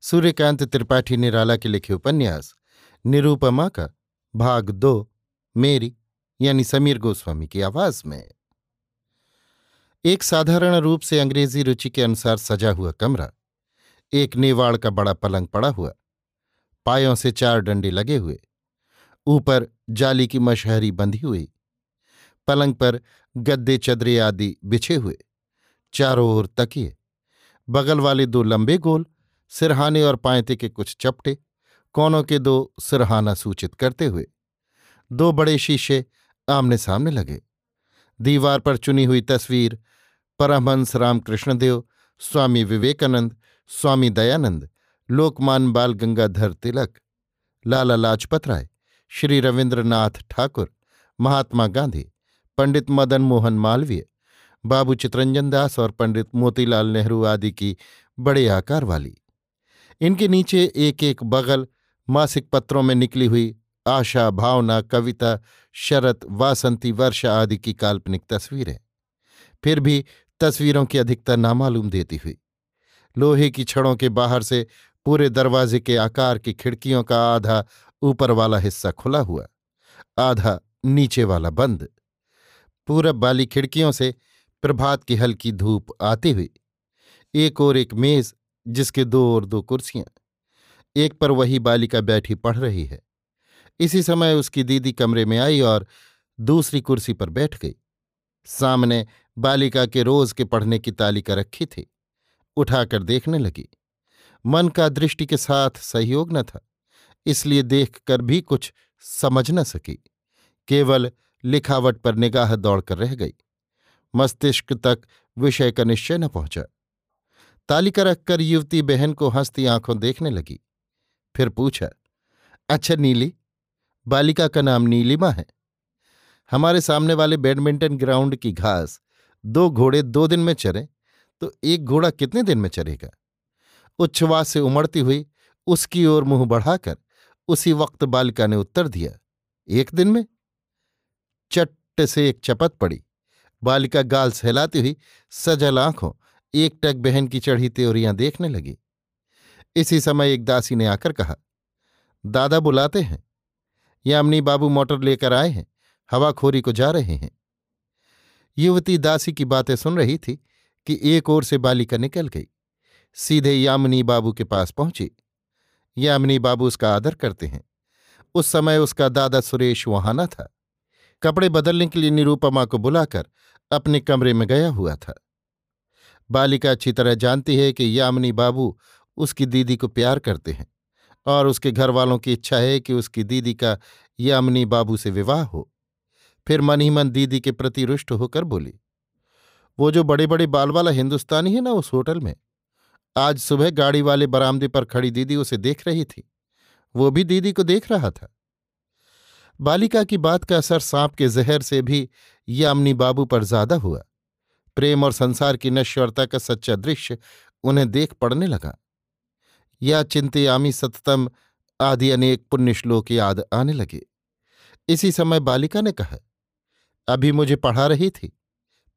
सूर्यकांत त्रिपाठी निराला के लिखे उपन्यास निरूपमा का भाग दो, मेरी, यानी समीर गोस्वामी की आवाज़ में। एक साधारण रूप से अंग्रेज़ी रुचि के अनुसार सजा हुआ कमरा, एक नेवाड़ का बड़ा पलंग पड़ा हुआ, पायों से चार डंडे लगे हुए, ऊपर जाली की मशहरी बंधी हुई, पलंग पर गद्दे चदरे आदि बिछे हुए, चारों ओर तकिए, बगल वाले दो लंबे गोल सिरहाने और पायते के कुछ चपटे कोनों के दो सिरहाना सूचित करते हुए दो बड़े शीशे आमने सामने लगे। दीवार पर चुनी हुई तस्वीर, परमहंस रामकृष्णदेव, स्वामी विवेकानंद, स्वामी दयानंद, लोकमान बाल गंगाधर तिलक, लाला लाजपत राय, श्री रविन्द्रनाथ ठाकुर, महात्मा गांधी, पंडित मदन मोहन मालवीय, बाबू चित्रंजन दास और पंडित मोतीलाल नेहरू आदि की बड़े आकार वाली इनके नीचे एक एक बगल मासिक पत्रों में निकली हुई आशा, भावना, कविता, शरत, वासंती, वर्षा आदि की काल्पनिक तस्वीरें। फिर भी तस्वीरों की अधिकता नामालूम देती हुई। लोहे की छड़ों के बाहर से पूरे दरवाजे के आकार की खिड़कियों का आधा ऊपर वाला हिस्सा खुला हुआ, आधा नीचे वाला बंद। पूरब वाली खिड़कियों से प्रभात की हल्की धूप आती हुई। एक और एक मेज जिसके दो और दो कुर्सियाँ। एक पर वही बालिका बैठी पढ़ रही है। इसी समय उसकी दीदी कमरे में आई और दूसरी कुर्सी पर बैठ गई। सामने बालिका के रोज के पढ़ने की तालिका रखी थी। उठाकर देखने लगी। मन का दृष्टि के साथ सहयोग न था। इसलिए देखकर भी कुछ समझ न सकी। केवल लिखावट पर निगाह दौड़कर रह गई। मस्तिष्क तक विषय का निश्चय न पहुँचा। तालिका रखकर युवती बहन को हंसती आँखों देखने लगी। फिर पूछा अच्छा नीली, बालिका का नाम नीलिमा है? हमारे सामने वाले बैडमिंटन ग्राउंड की घास दो घोड़े दो दिन में चरे तो एक घोड़ा कितने दिन में चरेगा? उच्छ्वास से उमड़ती हुई उसकी ओर मुँह बढ़ाकर उसी वक्त बालिका ने उत्तर दिया, एक दिन में? चट्ट से एक चपत पड़ी। बालिका गाल सहलाती हुई सजल आँखों एकटक बहन की चढ़ी त्योरियाँ देखने लगी। इसी समय एक दासी ने आकर कहा, दादा बुलाते हैं। यामिनी बाबू मोटर लेकर आए हैं, हवाखोरी को जा रहे हैं। युवती दासी की बातें सुन रही थी कि एक ओर से बालिका निकल गई। सीधे यामिनी बाबू के पास पहुँची। यामिनी बाबू उसका आदर करते हैं। उस समय उसका दादा सुरेश वहाँ न था। कपड़े बदलने के लिए निरूपमा को बुलाकर अपने कमरे में गया हुआ था। बालिका अच्छी तरह जानती है कि यामिनी बाबू उसकी दीदी को प्यार करते हैं और उसके घर वालों की इच्छा है कि उसकी दीदी का यामिनी बाबू से विवाह हो। फिर मन ही मन दीदी के प्रति रुष्ट होकर बोली, वो जो बड़े बड़े बाल वाला हिंदुस्तानी है ना उस होटल में, आज सुबह गाड़ी वाले बरामदे पर खड़ी दीदी उसे देख रही थी, वो भी दीदी को देख रहा था। बालिका की बात का असर सांप के जहर से भी यामिनी बाबू पर ज़्यादा हुआ। प्रेम और संसार की नश्वरता का सच्चा दृश्य उन्हें देख पड़ने लगा। या चिंतयामी सततम आदि अनेक पुण्य श्लोक याद आने लगे। इसी समय बालिका ने कहा, अभी मुझे पढ़ा रही थी।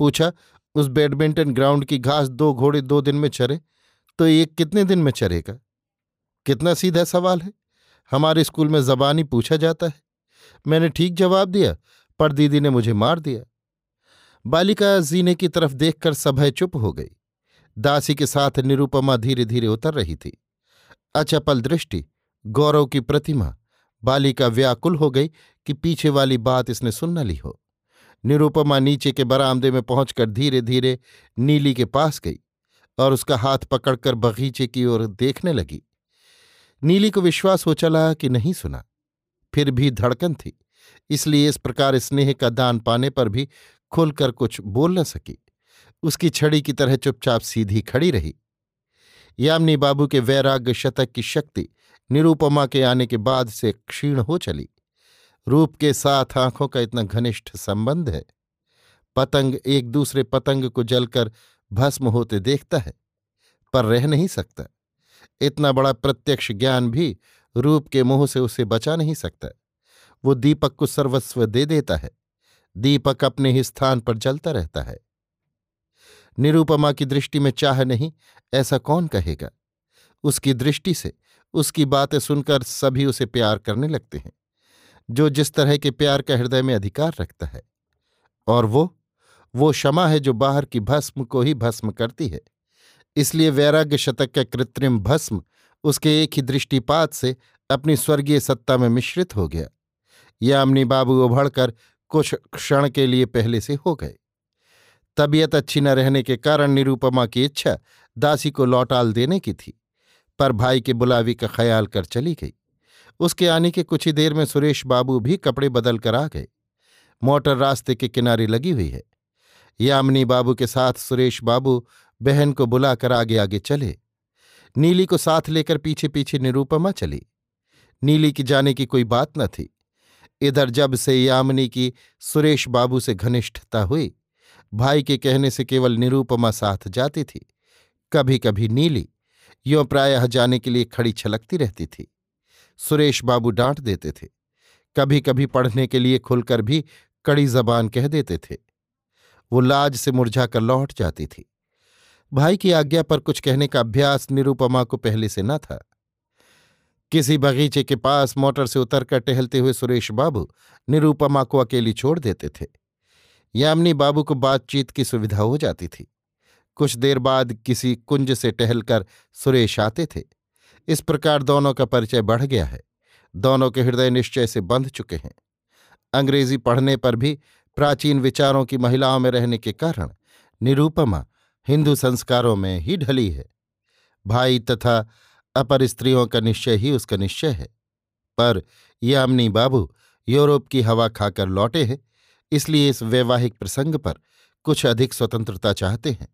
पूछा, उस बैडमिंटन ग्राउंड की घास दो घोड़े दो दिन में चरे तो एक कितने दिन में चरेगा? कितना सीधा सवाल है। हमारे स्कूल में जबानी पूछा जाता है। मैंने ठीक जवाब दिया, पर दीदी ने मुझे मार दिया। बालिका जीने की तरफ़ देखकर सभय चुप हो गई। दासी के साथ निरूपमा धीरे धीरे उतर रही थी। अचपल दृष्टि, गौरव की प्रतिमा, बालिका व्याकुल हो गई कि पीछे वाली बात इसने सुन न ली हो। निरुपमा नीचे के बरामदे में पहुंचकर धीरे धीरे नीली के पास गई और उसका हाथ पकड़कर बगीचे की ओर देखने लगी। नीली को विश्वास हो चला कि नहीं सुना। फिर भी धड़कन थी, इसलिए इस प्रकार स्नेह का दान पाने पर भी खुलकर कुछ बोल न सकी। उसकी छड़ी की तरह चुपचाप सीधी खड़ी रही। यामिनी बाबू के वैराग्य शतक की शक्ति निरूपमा के आने के बाद से क्षीण हो चली। रूप के साथ आँखों का इतना घनिष्ठ संबंध है। पतंग एक दूसरे पतंग को जलकर भस्म होते देखता है, पर रह नहीं सकता। इतना बड़ा प्रत्यक्ष ज्ञान भी रूप के मोह से उसे बचा नहीं सकता। वो दीपक को सर्वस्व दे देता है। दीपक अपने ही स्थान पर जलता रहता है। निरूपमा की दृष्टि में चाह नहीं, ऐसा कौन कहेगा? उसकी दृष्टि से उसकी बातें सुनकर सभी उसे प्यार करने लगते हैं, जो जिस तरह के प्यार का हृदय में अधिकार रखता है। और वो वो क्षमा है जो बाहर की भस्म को ही भस्म करती है। इसलिए वैराग्य शतक का कृत्रिम भस्म उसके एक ही दृष्टिपात से अपनी स्वर्गीय सत्ता में मिश्रित हो गया। यामिनी बाबू उभड़कर कुछ क्षण के लिए पहले से हो गए। तबीयत अच्छी न रहने के कारण निरूपमा की इच्छा दासी को लौटाल देने की थी, पर भाई के बुलावी का ख्याल कर चली गई। उसके आने के कुछ ही देर में सुरेश बाबू भी कपड़े बदल कर आ गए। मोटर रास्ते के किनारे लगी हुई है। यामिनी बाबू के साथ सुरेश बाबू बहन को बुलाकर आगे आगे चले। नीली को साथ लेकर पीछे पीछे निरूपमा चली। नीली की जाने की कोई बात न थी। इधर जब से यामिनी की सुरेश बाबू से घनिष्ठता हुई, भाई के कहने से केवल निरूपमा साथ जाती थी। कभी कभी नीली, यों प्रायः जाने के लिए खड़ी छलकती रहती थी। सुरेश बाबू डांट देते थे। कभी कभी पढ़ने के लिए खुलकर भी कड़ी जबान कह देते थे। वो लाज से मुरझाकर लौट जाती थी। भाई की आज्ञा पर कुछ कहने का अभ्यास निरूपमा को पहले से न था। किसी बगीचे के पास मोटर से उतरकर टहलते हुए सुरेश बाबू निरूपमा को अकेली छोड़ देते थे। यामिनी बाबू को बातचीत की सुविधा हो जाती थी। कुछ देर बाद किसी कुंज से टहलकर सुरेश आते थे। इस प्रकार दोनों का परिचय बढ़ गया है। दोनों के हृदय निश्चय से बंध चुके हैं। अंग्रेज़ी पढ़ने पर भी प्राचीन विचारों की महिलाओं में रहने के कारण निरूपमा हिंदू संस्कारों में ही ढली है। भाई तथा अपर स्त्रियों का निश्चय ही उसका निश्चय है। पर यामिनी बाबू यूरोप की हवा खाकर लौटे हैं, इसलिए इस वैवाहिक प्रसंग पर कुछ अधिक स्वतंत्रता चाहते हैं।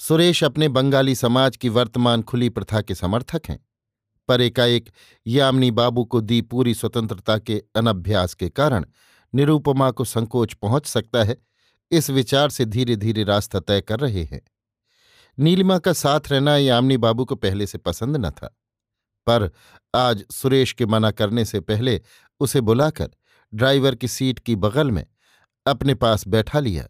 सुरेश अपने बंगाली समाज की वर्तमान खुली प्रथा के समर्थक हैं, पर एकाएक यामिनी बाबू को दी पूरी स्वतंत्रता के अनभ्यास के कारण निरूपमा को संकोच पहुँच सकता है, इस विचार से धीरे धीरे रास्ता तय कर रहे हैं। नीलिमा का साथ रहना यामिनी बाबू को पहले से पसंद न था। पर आज सुरेश के मना करने से पहले उसे बुलाकर ड्राइवर की सीट की बगल में अपने पास बैठा लिया।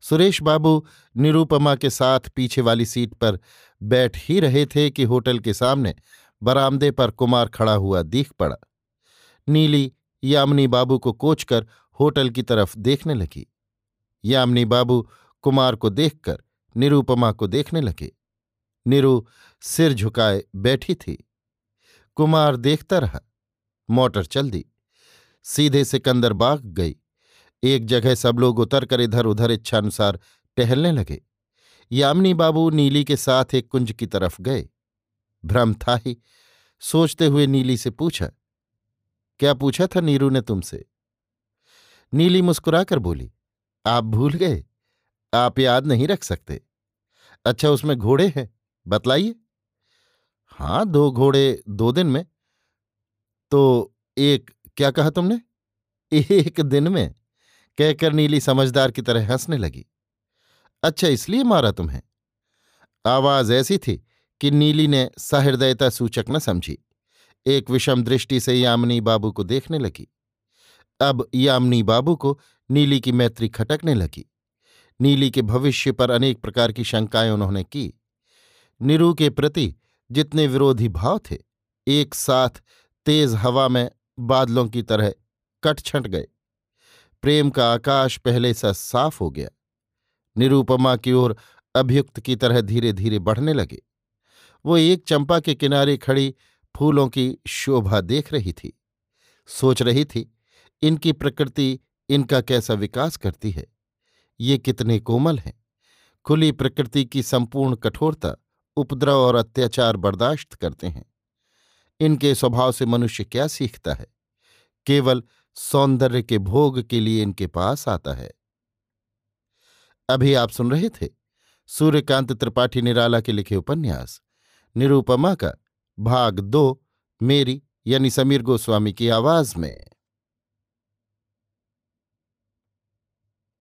सुरेश बाबू निरूपमा के साथ पीछे वाली सीट पर बैठ ही रहे थे कि होटल के सामने बरामदे पर कुमार खड़ा हुआ दीख पड़ा। नीली यामिनी बाबू को कोचकर होटल की तरफ़ देखने लगी। यामिनी बाबू कुमार को देखकर निरूपमा को देखने लगे। निरु सिर झुकाए बैठी थी। कुमार देखता रहा। मोटर चल दी। सीधे सिकंदर बाग गई। एक जगह सब लोग उतरकर इधर उधर इच्छानुसार टहलने लगे। यामिनी बाबू नीली के साथ एक कुंज की तरफ़ गए। भ्रम था ही। सोचते हुए नीली से पूछा, क्या पूछा था नीरू ने तुमसे? नीली मुस्कुराकर बोली, आप भूल गए। आप याद नहीं रख सकते। अच्छा उसमें घोड़े हैं, बतलाइए। हाँ दो घोड़े दो दिन में। तो एक, क्या कहा तुमने? एक दिन में, कहकर नीली समझदार की तरह हंसने लगी। अच्छा इसलिए मारा तुम्हें। आवाज़ ऐसी थी कि नीली ने सहृदयता सूचक न समझी। एक विषम दृष्टि से यामिनी बाबू को देखने लगी। अब यामिनी बाबू को नीली की मैत्री खटकने लगी। नीली के भविष्य पर अनेक प्रकार की शंकाएँ उन्होंने की। निरू के प्रति जितने विरोधी भाव थे, एक साथ तेज हवा में बादलों की तरह कट छंट गए। प्रेम का आकाश पहले सा साफ़ हो गया। निरूपमा की ओर अभियुक्त की तरह धीरे धीरे बढ़ने लगे। वो एक चंपा के किनारे खड़ी फूलों की शोभा देख रही थी। सोच रही थी, इनकी प्रकृति इनका कैसा विकास करती है? ये कितने कोमल हैं। खुली प्रकृति की संपूर्ण कठोरता, उपद्रव और अत्याचार बर्दाश्त करते हैं। इनके स्वभाव से मनुष्य क्या सीखता है? केवल सौंदर्य के भोग के लिए इनके पास आता है। अभी आप सुन रहे थे सूर्यकांत त्रिपाठी निराला के लिखे उपन्यास, निरूपमा का भाग दो, मेरी यानी समीर गोस्वामी की आवाज़ में।